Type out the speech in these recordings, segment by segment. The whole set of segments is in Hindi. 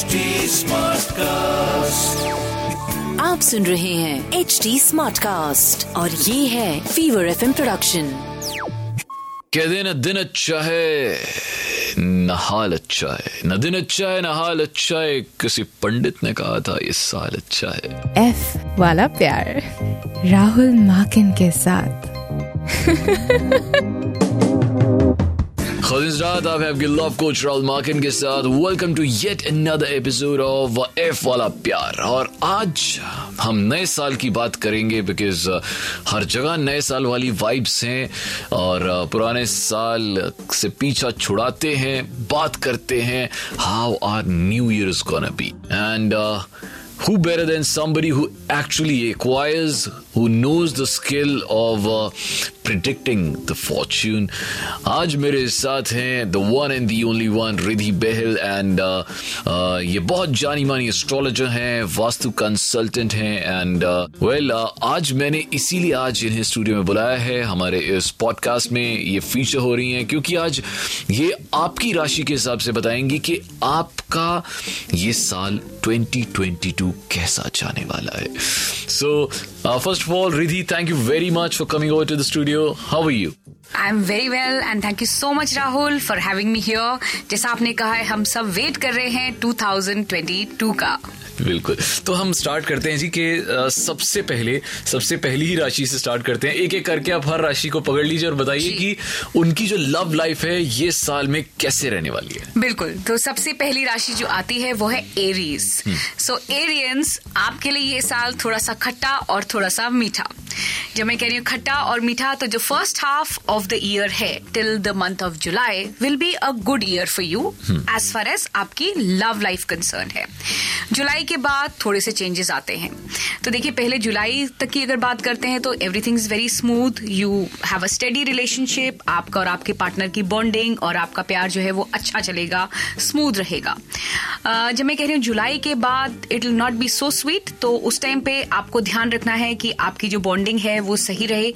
HD Smartcast. आप सुन रहे हैं एच डी स्मार्ट कास्ट और ये है फीवर एफ़ प्रोडक्शन कहते न दिन अच्छा है न हाल अच्छा है। न दिन अच्छा है न हाल अच्छा है किसी पंडित ने कहा था ये साल अच्छा है। एफ़ वाला प्यार राहुल माकिन के साथ। आप हैं कोच राहुल के साथ। Welcome to yet another episode of F वाला प्यार। और आज हम नए साल की बात करेंगे बिकॉज़ हर जगह नए साल वाली वाइब्स हैं और uh, पुराने साल से पीछा छुड़ाते हैं बात करते हैं। How are new year is gonna be and who better than somebody who actually acquires who knows the skill of uh, predicting the fortune. आज मेरे साथ हैं the one and the only one Ridhi Bahl and ये बहुत जानी मानी एस्ट्रोलॉजर हैं वास्तु कंसल्टेंट हैं एंड वेल आज मैंने इसीलिए आज इन्हें स्टूडियो में बुलाया है हमारे इस पॉडकास्ट में ये फीचर हो रही हैं क्योंकि आज ये आपकी राशि के हिसाब से बताएँगी कि आपका ये साल 2022 कैसा जाने वाला है। सो first of all Ridhi thank you very much for coming over to the studio how are you I am very well and thank you so much Rahul for having me here जैसा आपने कहा है हम सब वेट कर रहे हैं 2022 का बिल्कुल। तो हम स्टार्ट करते हैं जी के सबसे पहले सबसे पहली ही राशि से स्टार्ट करते हैं। एक एक करके आप हर राशि को पकड़ लीजिए और बताइए। कि उनकी जो लव लाइफ है ये साल में कैसे रहने वाली है? बिल्कुल। तो सबसे पहली राशि जो आती है वो है एरीज सो एरियंस आपके लिए ये साल थोड़ा सा खट्टा और थोड़ा सा मीठा। जब मैं कह रही हूँ खट्टा और मीठा तो जो first half of the year है till the month of July will be a good year for you as far as आपकी लव लाइफ कंसर्न है। जुलाई के बाद थोड़े से चेंजेस आते हैं। तो देखिए पहले जुलाई तक की अगर बात करते हैं तो everything is very smooth you have a steady relationship आपका और आपके पार्टनर की बॉन्डिंग और आपका प्यार जो है वो अच्छा चलेगा स्मूथ रहेगा। जब मैं कह रही हूँ जुलाई के बाद it will not be so sweet तो उस टाइम पे आपको ध्यान रखना है कि आपकी जो बॉन्डिंग है, वो सही रहे।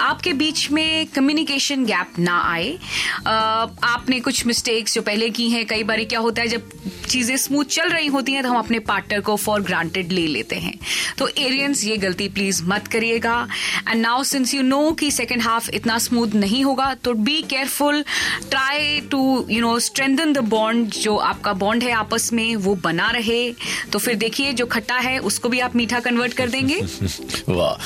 आपके बीच में कम्युनिकेशन गैप ना आए। आपने कुछ मिस्टेक्स जो पहले की हैं, कई बार क्या होता है, जब चीज़ें स्मूथ चल रही होती हैं तो हम अपने पार्टनर को फॉर ग्रांटेड ले लेते हैं। तो एरियंस ये गलती प्लीज़ मत करिएगा। And now since you know कि सेकेंड हाफ़ इतना स्मूथ नहीं होगा तो be careful try to you know strengthen the bond जो आपका बॉन्ड है आपस में, वो बना रहे। तो फिर देखिए, जो खट्टा है, उसको भी आप मीठा कन्वर्ट कर देंगे। वाह।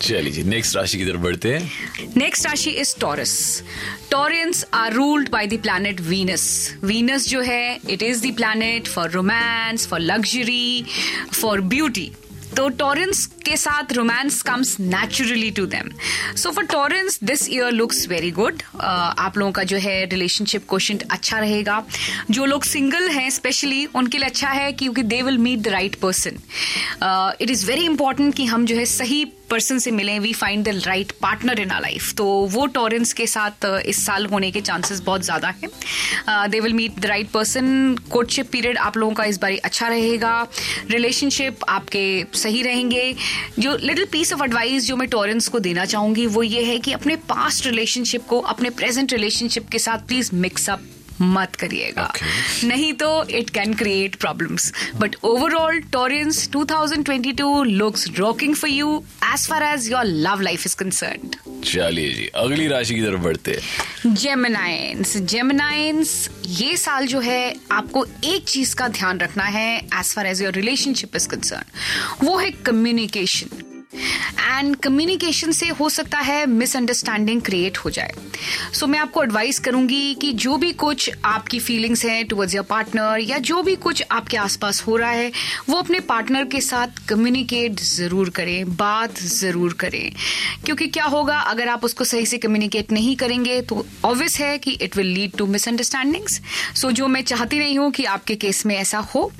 चलिए नेक्स्ट राशि की तरफ़ बढ़ते हैं। नेक्स्ट राशि is Taurus Taureans are ruled by the planet Venus Venus जो है it is the planet for romance for luxury for beauty तो टॉरेंस के साथ romance comes naturally to them so for Taureans this year looks very good आप लोगों का जो है रिलेशनशिप क्वेश्चन अच्छा रहेगा. जो लोग सिंगल हैं स्पेशली उनके लिए अच्छा है क्योंकि they will meet the right person it is very important कि हम जो है सही पर्सन से मिलें we find the right partner in our life तो वो टॉरेंस के साथ uh, इस साल होने के चांसेस बहुत ज़्यादा है. They will meet the right person courtship period आप लोगों का इस बार अच्छा रहेगा. रिलेशनशिप आपके सही रहेंगे। जो लिटिल पीस ऑफ़ एडवाइस जो मैं टोरेंस को देना चाहूँगी वो ये है कि अपने पास्ट रिलेशनशिप को अपने प्रेजेंट रिलेशनशिप के साथ प्लीज़ मिक्सअप मत करिएगा। Okay. नहीं तो it can create problems but overall Taureans 2022 looks rocking for you as far as your love life is concerned चलिए जी, अगली राशि की तरफ़ बढ़ते हैं। जेमनाइंस जेमिनाइंस ये साल जो है आपको एक चीज़ का ध्यान रखना है as far as your relationship is concern वो है कम्युनिकेशन एंड कम्युनिकेशन से हो सकता है मिसअंडरस्टैंडिंग क्रिएट हो जाए। सो so, मैं आपको एडवाइस करूँगी कि जो भी कुछ आपकी फीलिंग्स हैं टुवर्ड्स योर पार्टनर या जो भी कुछ आपके आसपास हो रहा है वो अपने पार्टनर के साथ कम्युनिकेट ज़रूर करें बात ज़रूर करें। क्योंकि क्या होगा अगर आप उसको सही से कम्युनिकेट नहीं करेंगे तो ऑब्वियस है कि it will lead to misunderstandings so जो मैं चाहती नहीं हूँ कि आपके केस में ऐसा हो।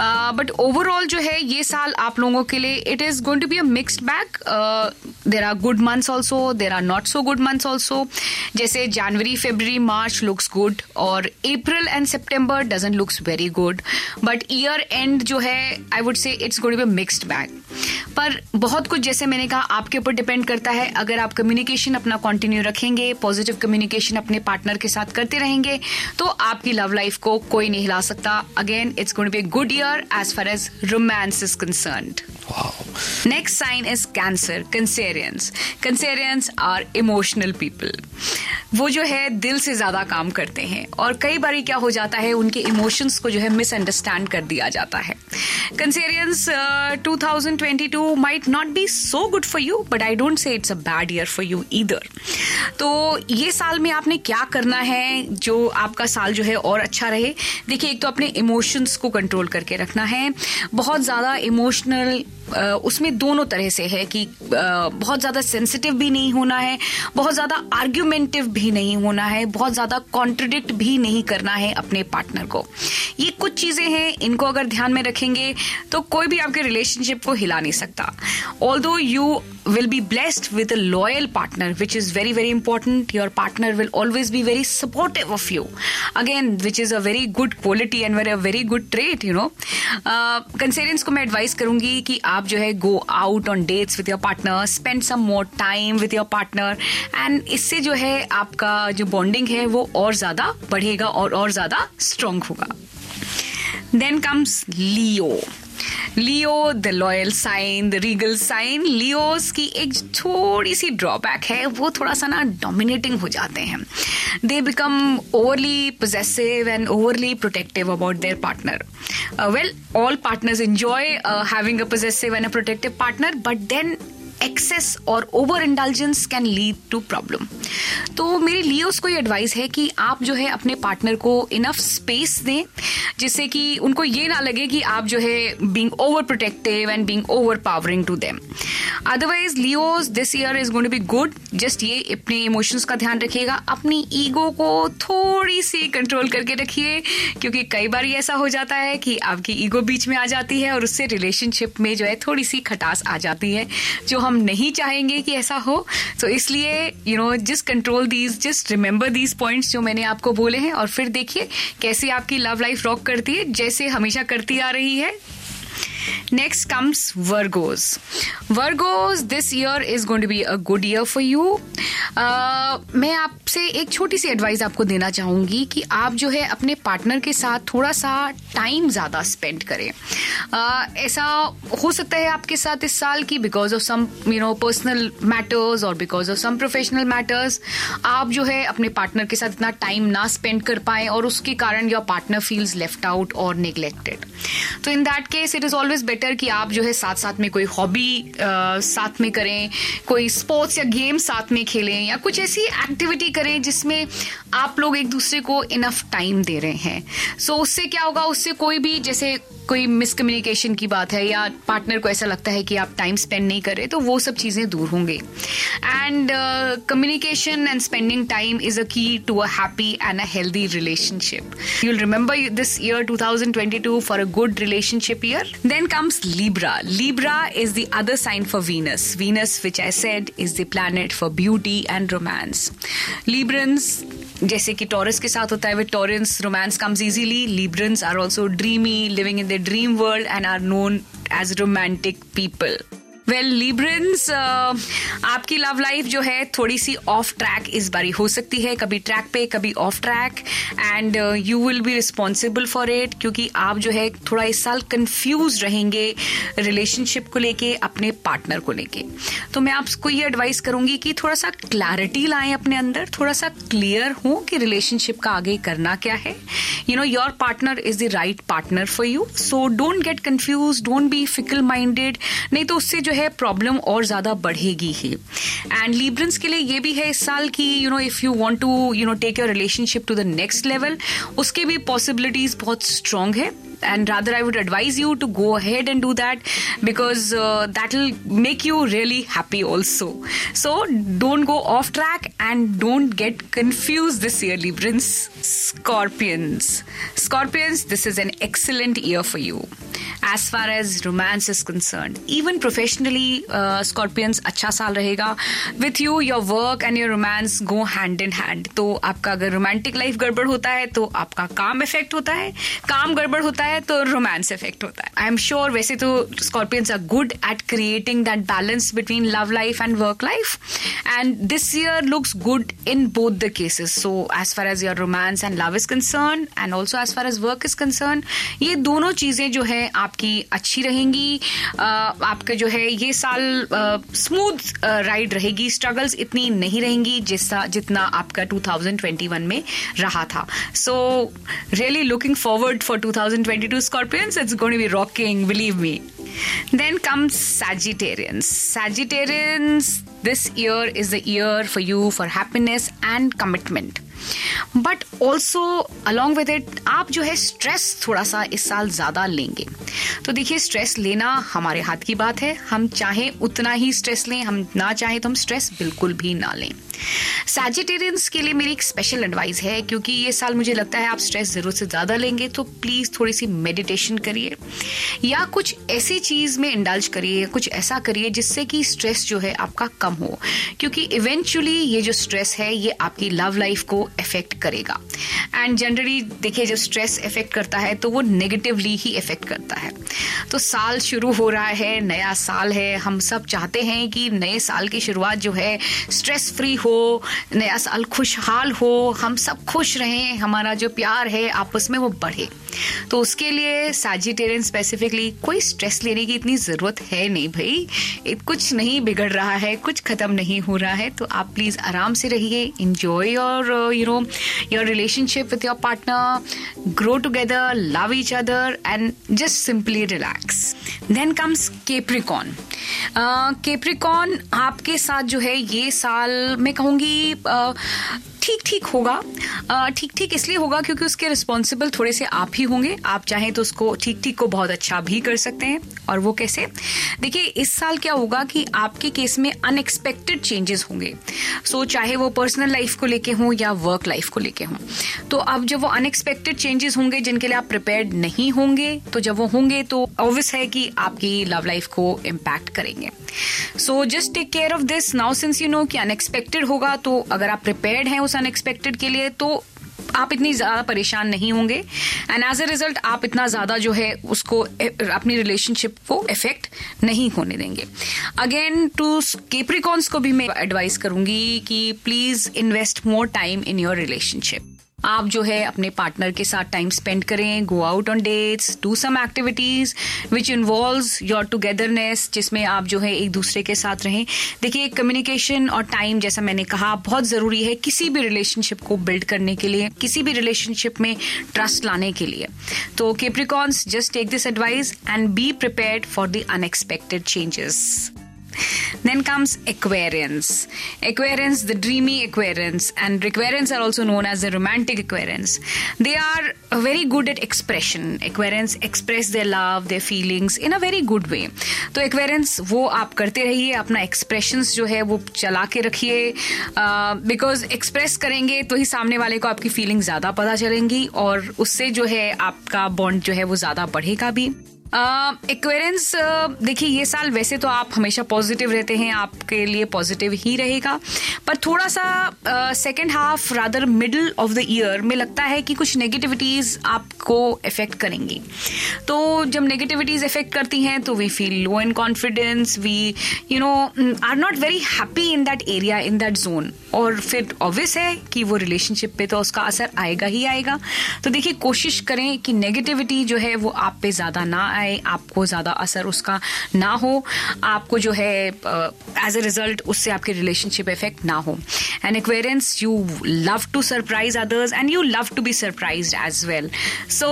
बट uh, ओवरऑल जो है ये साल आप लोगों के लिए it is going to be a mixed mixed bag there are good months also there are not so good months also जैसे January February March looks good और April and September doesn't looks very good but year end जो है I would say it's good be mixed bag पर बहुत कुछ जैसे मैंने कहा, आपके ऊपर डिपेंड करता है। अगर आप कम्युनिकेशन अपना कंटिन्यू रखेंगे पॉजिटिव कम्युनिकेशन अपने पार्टनर के साथ करते रहेंगे तो आपकी लव लाइफ को कोई नहीं हिला सकता। Again it's going be good year as far as romance is concern next sign is Cancer Cancerians Cancerians are emotional people वो जो है, दिल से ज़्यादा काम करते हैं और कई बार क्या हो जाता है, उनके इमोशंस को जो है मिसअंडरस्टैंड कर दिया जाता है। Cancerians two thousand twenty two might not be so good for you but I don't say it's a bad year for you either तो ये साल में आपने क्या करना है, जो आपका साल जो है और अच्छा रहे? देखिए, एक तो अपने इमोशंस को कंट्रोल करके रखना है। बहुत ज़्यादा इमोशनल उसमें दोनों तरह से है कि बहुत ज़्यादा सेंसिटिव भी नहीं होना है, बहुत ज़्यादा आर्ग्यूमेंटिव भी नहीं होना है, बहुत ज़्यादा कॉन्ट्रडिक्ट भी नहीं करना है अपने पार्टनर को। ये कुछ चीज़ें हैं, इनको अगर ध्यान में रखेंगे तो कोई भी आपके रिलेशनशिप को हिला नहीं सकता। Although you will be blessed with a loyal partner which is very very important your partner will always be very supportive of you again which is a very good quality and very a very good trait you know Cancerians uh, को मैं एडवाइस करूँगी कि आप जो है go out on dates with your partner spend some more time with your partner and इससे जो है आपका जो बॉन्डिंग है वो और ज़्यादा बढ़ेगा और और ज़्यादा स्ट्रांग होगा then comes Leo Leo the loyal sign the regal sign Leos की एक थोड़ी सी ड्रॉबैक है, वो थोड़ा सा ना डोमिनेटिंग हो जाते हैं। They become overly possessive and overly protective about their partner well all partners enjoy having a possessive and a protective partner but then excess और over intelligence can lead to problem तो मेरी लियोस को ये एडवाइस है कि आप जो है अपने पार्टनर को इनफ स्पेस दें, जिससे कि उनको ये ना लगे कि आप जो है being over protective and being over powering to them otherwise Leos this year is going to be good just ये अपने इमोशंस का ध्यान रखिएगा। अपनी ईगो को थोड़ी सी कंट्रोल करके रखिए, क्योंकि कई बार ऐसा हो जाता है कि आपकी ईगो बीच में आ जाती है और उससे रिलेशनशिप में जो है थोड़ी सी खटास आ जाती है, जो हम नहीं चाहेंगे कि ऐसा हो तो इसलिए you know just control these just remember these points जो मैंने आपको बोले हैं और फिर देखिए कैसे आपकी लव लाइफ रॉक करती है, जैसे हमेशा करती आ रही है। Comes Virgos. Virgos, this year is going to be a good year for you. Uh, मैं आपसे एक छोटी सी एडवाइस आपको देना चाहूँगी कि आप जो है अपने पार्टनर के साथ थोड़ा सा टाइम ज़्यादा स्पेंड करें uh, ऐसा हो सकता है आपके साथ इस साल की because of some you know personal matters और because of some professional matters आप जो है अपने पार्टनर के साथ इतना टाइम ना स्पेंड कर पाए और उसके कारण your partner feels left out और निगलेक्टेड तो in that case it is always better कि आप जो है साथ साथ में कोई हॉबी साथ में करें कोई स्पोर्ट्स या गेम साथ में खेलें या कुछ ऐसी एक्टिविटी करें जिसमें आप लोग एक दूसरे को इनफ टाइम दे रहे हैं। सो so, उससे क्या होगा? उससे कोई भी जैसे कोई मिसकम्युनिकेशन की बात है या पार्टनर को ऐसा लगता है कि आप टाइम स्पेंड नहीं कर रहे तो वो सब चीज़ें दूर होंगे। And communication and spending time is a key to a happy and a healthy relationship you'll remember this year 2022 for a good relationship year then comes libra libra is the other sign for venus venus which i said is the planet for beauty and romance librans जैसे कि टॉरस के साथ होता है with Taureans romance comes easily Librans are also dreamy living in the dream world and are known as romantic people well Librans uh, आपकी लव लाइफ जो है थोड़ी सी ऑफ़ ट्रैक इस बारी हो सकती है। कभी ट्रैक पे कभी off track and you will be responsible for it क्योंकि आप जो है थोड़ा इस साल कंफ्यूज रहेंगे रिलेशनशिप को लेके अपने पार्टनर को लेके। तो मैं आपको ये एडवाइस करूँगी कि थोड़ा सा क्लैरिटी लाएँ अपने अंदर। थोड़ा सा क्लियर हो कि रिलेशनशिप का आगे करना क्या है। You know your partner is the right partner for you so don't get confuse don't be fickle minded नहीं तो उससे जो है है प्रॉब्लम और ज़्यादा बढ़ेगी ही। एंड लिब्रंस के लिए ये भी है इस साल की you know if you want to you know take your relationship to the next level उसके भी पॉसिबिलिटीज बहुत स्ट्रांग है। And rather I would advise you to go ahead and do that because that will make you really happy also so don't go off track and don't get confused this year Librans Scorpions Scorpions this is an excellent year for you As far as romance is concern even professionally Scorpions अच्छा साल रहेगा. With you your work and your romance go hand in hand तो आपका अगर रोमांटिक लाइफ गड़बड़ होता है तो आपका काम इफ़ेक्ट होता है. काम गड़बड़ होता है तो रोमांस इफ़ेक्ट होता है. आई एम श्योर वैसे तो Scorpions are good at creating that balance between love life and work life and this year looks good in both the cases so as far as your romance and love is concern and also as far as work is concern ये दोनों चीज़ें जो है आपकी अच्छी रहेंगी। आपका जो है ये साल स्मूथ राइड रहेगी। स्ट्रगल्स इतनी नहीं रहेंगी जिसका जितना आपका 2021 में रहा था। So really looking forward for 2022 thousand twenty two Scorpions it's gonna be rocking believe me then come Sagittarians Sagittarians this year is the year for you for happiness and commitment but also along with it आप जो है स्ट्रेस थोड़ा सा इस साल ज़्यादा लेंगे। तो देखिए स्ट्रेस लेना हमारे हाथ की बात है। हम चाहे उतना ही स्ट्रेस लें, हम ना चाहे तो हम स्ट्रेस बिल्कुल भी ना लें। सैजिटेरियंस के लिए मेरी एक स्पेशल एडवाइस है, क्योंकि ये साल मुझे लगता है आप स्ट्रेस ज़रूरत से ज़्यादा लेंगे तो प्लीज़ थोड़ी सी मेडिटेशन करिए। या कुछ ऐसी चीज़ में इंडल्ज करिए कुछ ऐसा करिए जिससे कि स्ट्रेस जो है आपका कम हो। क्योंकि इवेंचुअली ये जो स्ट्रेस है, ये आपकी लव लाइफ को इफ़ेक्ट करेगा। एंड जनरली देखिए, जब स्ट्रेस इफ़ेक्ट करता है तो वो नेगेटिवली ही इफ़ेक्ट करता है। तो साल शुरू हो रहा है, नया साल है, हम सब चाहते हैं कि नए साल की शुरुआत जो है स्ट्रेस फ्री हो नया साल खुशहाल हो, हम सब खुश रहें, हमारा जो प्यार है, आपस में वो बढ़े। तो उसके लिए सैजिटेरियन स्पेसिफिकली कोई स्ट्रेस लेने की इतनी ज़रूरत है नहीं भाई। कुछ नहीं बिगड़ रहा है, कुछ खत्म नहीं हो रहा है तो आप प्लीज़ आराम से रहिए enjoy your you know your relationship with your partner grow together love each other and just simply relax then comes Capricorn Capricorn आपके साथ जो है ये साल मैं कहूँगी ठीक ठीक होगा। ठीक ठीक इसलिए होगा क्योंकि उसके रिस्पॉन्सिबल थोड़े से आप ही होंगे। आप चाहें तो उसको ठीक ठीक को बहुत अच्छा भी कर सकते हैं। और वो कैसे? देखिए इस साल क्या होगा कि आपके केस में अनएक्सपेक्टेड चेंजेस होंगे। सो so, चाहे वो पर्सनल लाइफ को लेके हों या वर्क लाइफ को लेके हों। तो अब जब वो अनएक्सपेक्टेड चेंजेस होंगे जिनके लिए आप प्रिपेयर्ड नहीं होंगे तो जब वो होंगे तो ऑब्वियस है कि आपकी लव लाइफ को इम्पैक्ट करेंगे। So just take care of this now since you know कि अनएक्सपेक्टेड होगा तो अगर आप प्रिपेयर्ड हैं उस अनएक्सपेक्टेड के लिए तो आप इतनी ज़्यादा परेशान नहीं होंगे। एंड एज अ रिज़ल्ट आप इतना ज़्यादा जो है, उसको अपनी रिलेशनशिप को इफ़ेक्ट नहीं होने देंगे। अगेन टू केप्रिकॉन्स को भी मैं एडवाइस करूँगी कि please invest more time in your relationship आप जो है अपने पार्टनर के साथ टाइम स्पेंड करें go out on dates do some activities which involve your togetherness जिसमें आप जो है एक दूसरे के साथ रहें। देखिए कम्युनिकेशन और टाइम जैसा मैंने कहा, बहुत ज़रूरी है किसी भी रिलेशनशिप को बिल्ड करने के लिए, किसी भी रिलेशनशिप में ट्रस्ट लाने के लिए। तो Capricorns just take this advice and be prepare for the unexpected changes Then comes Aquarians. Aquarians, the dreamy Aquarians, and Aquarians are also known as the romantic Aquarians. They are very good at expression. Aquarians express their love, their feelings in a very good way. तो Aquarians वो आप करते रहिए अपना एक्सप्रेशंस जो है वो चला के रखिए बिकॉज़ एक्सप्रेस करेंगे तो ही सामने वाले को आपकी फीलिंग ज़्यादा पता चलेंगी और उससे जो है आपका बॉन्ड जो है वो ज़्यादा बढ़ेगा भी एक्वेरेंस देखिए, ये साल वैसे तो आप हमेशा पॉजिटिव रहते हैं, आपके लिए पॉजिटिव ही रहेगा। पर थोड़ा सा second half rather middle of the year में लगता है कि कुछ नेगेटिविटीज आपको इफ़ेक्ट करेंगी। तो जब नेगेटिविटीज इफ़ेक्ट करती हैं तो we feel low in confidence we you know are not very happy in that area in that zone और फिर ऑब्वियस है कि वो रिलेशनशिप पे तो उसका असर आएगा ही आएगा। तो देखिए, कोशिश करें कि नेगेटिविटी जो है वो आप पे ज़्यादा ना आए। आए, आपको ज़्यादा असर उसका ना हो, आपको जो है एज अ रिज़ल्ट उससे आपके रिलेशनशिप इफ़ेक्ट ना हो। And Aquarians you love to surprise others and you love to be surprise as well so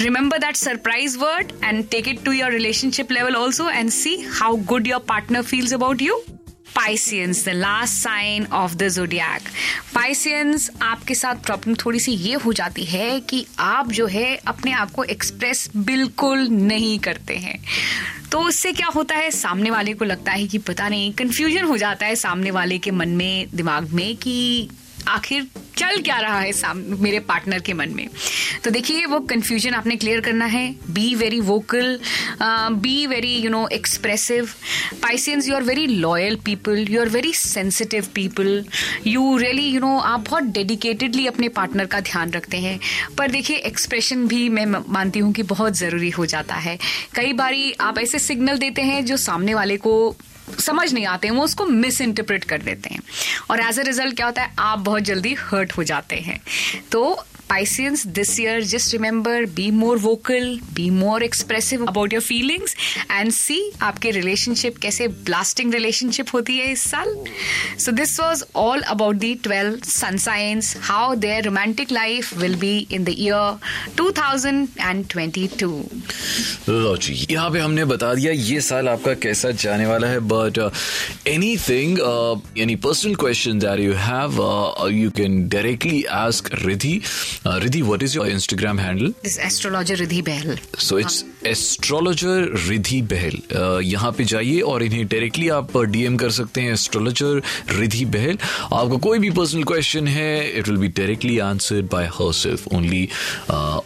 remember that surprise word and take it to your relationship level also and see how good your partner feels about you Pisceans the last sign of the zodiac Pisceans आपके साथ प्रॉब्लम थोड़ी सी ये हो जाती है कि आप जो है, अपने आप को एक्सप्रेस बिल्कुल नहीं करते हैं। तो उससे क्या होता है? सामने वाले को लगता है कि पता नहीं कन्फ्यूज़न हो जाता है सामने वाले के मन में, दिमाग में कि आखिर चल क्या रहा है मेरे पार्टनर के मन में? तो देखिए, वो कंफ्यूजन आपने क्लियर करना है। Be very vocal be very you know expressive Pisceans you are very loyal people you are very sensitive people you really you know आप बहुत डेडिकेटेडली अपने पार्टनर का ध्यान रखते हैं। पर देखिए एक्सप्रेशन भी मैं मानती हूँ कि बहुत ज़रूरी हो जाता है। कई बारी आप ऐसे सिग्नल देते हैं जो सामने वाले को समझ नहीं आते हैं, वो उसको मिस इंटरप्रेट कर देते हैं। और एज अ रिज़ल्ट क्या होता है, आप बहुत जल्दी हर्ट हो जाते हैं। तो Pisceans, this year, just remember be more vocal, be more expressive about your feelings and see आपके relationship कैसे blasting relationship होती है इस साल. So this was all about the 12 sun signs, how their romantic life will be in the year 2022. लो जी यहाँ पे हमने बता दिया ये साल आपका कैसा जाने वाला है but anything any personal question that you have you can directly ask Riddhi Uh, Riddhi, what is your Instagram handle? This astrologer Riddhi Behel. So it's astrologer Riddhi Bahal यहाँ पे जाइए और इन्हें डायरेक्टली आप डीएम कर सकते हैं एस्ट्रोलॉजर रिधि बहल आपका कोई भी पर्सनल क्वेश्चन है it will be directly answered by herself only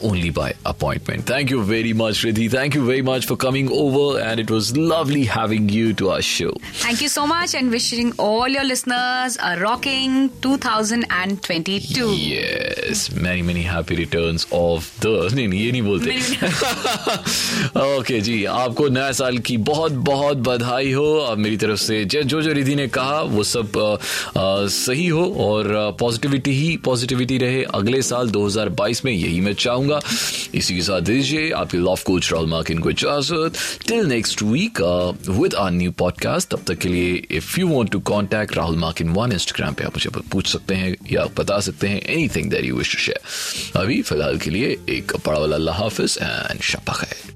only by appointment thank you very much Riddhi thank you very much for coming over and it was lovely having you to our show thank you so much and wishing all your listeners a rocking 2022 yes many many happy returns of the नहीं नहीं ये नहीं बोलते। ओके जी आपको नया साल की बहुत बहुत बधाई हो। मेरी तरफ़ से जो जो रिधि ने कहा वो सब आ, आ, सही हो और पॉजिटिविटी ही पॉजिटिविटी रहे। अगले साल 2022 में यही मैं चाहूँगा। इसी के साथ दीजिए आपके लॉफ कोच राहुल मार्किन को इजाज़त। Till next week with our new podcast तब तक के लिए if you want to contact Rahul Markin on Instagram पे आप मुझे पूछ सकते हैं या बता सकते हैं anything that you wish to share अभी फ़िलहाल के लिए एक बड़ा वाला अल्लाह हाफिज एंड शपा खैर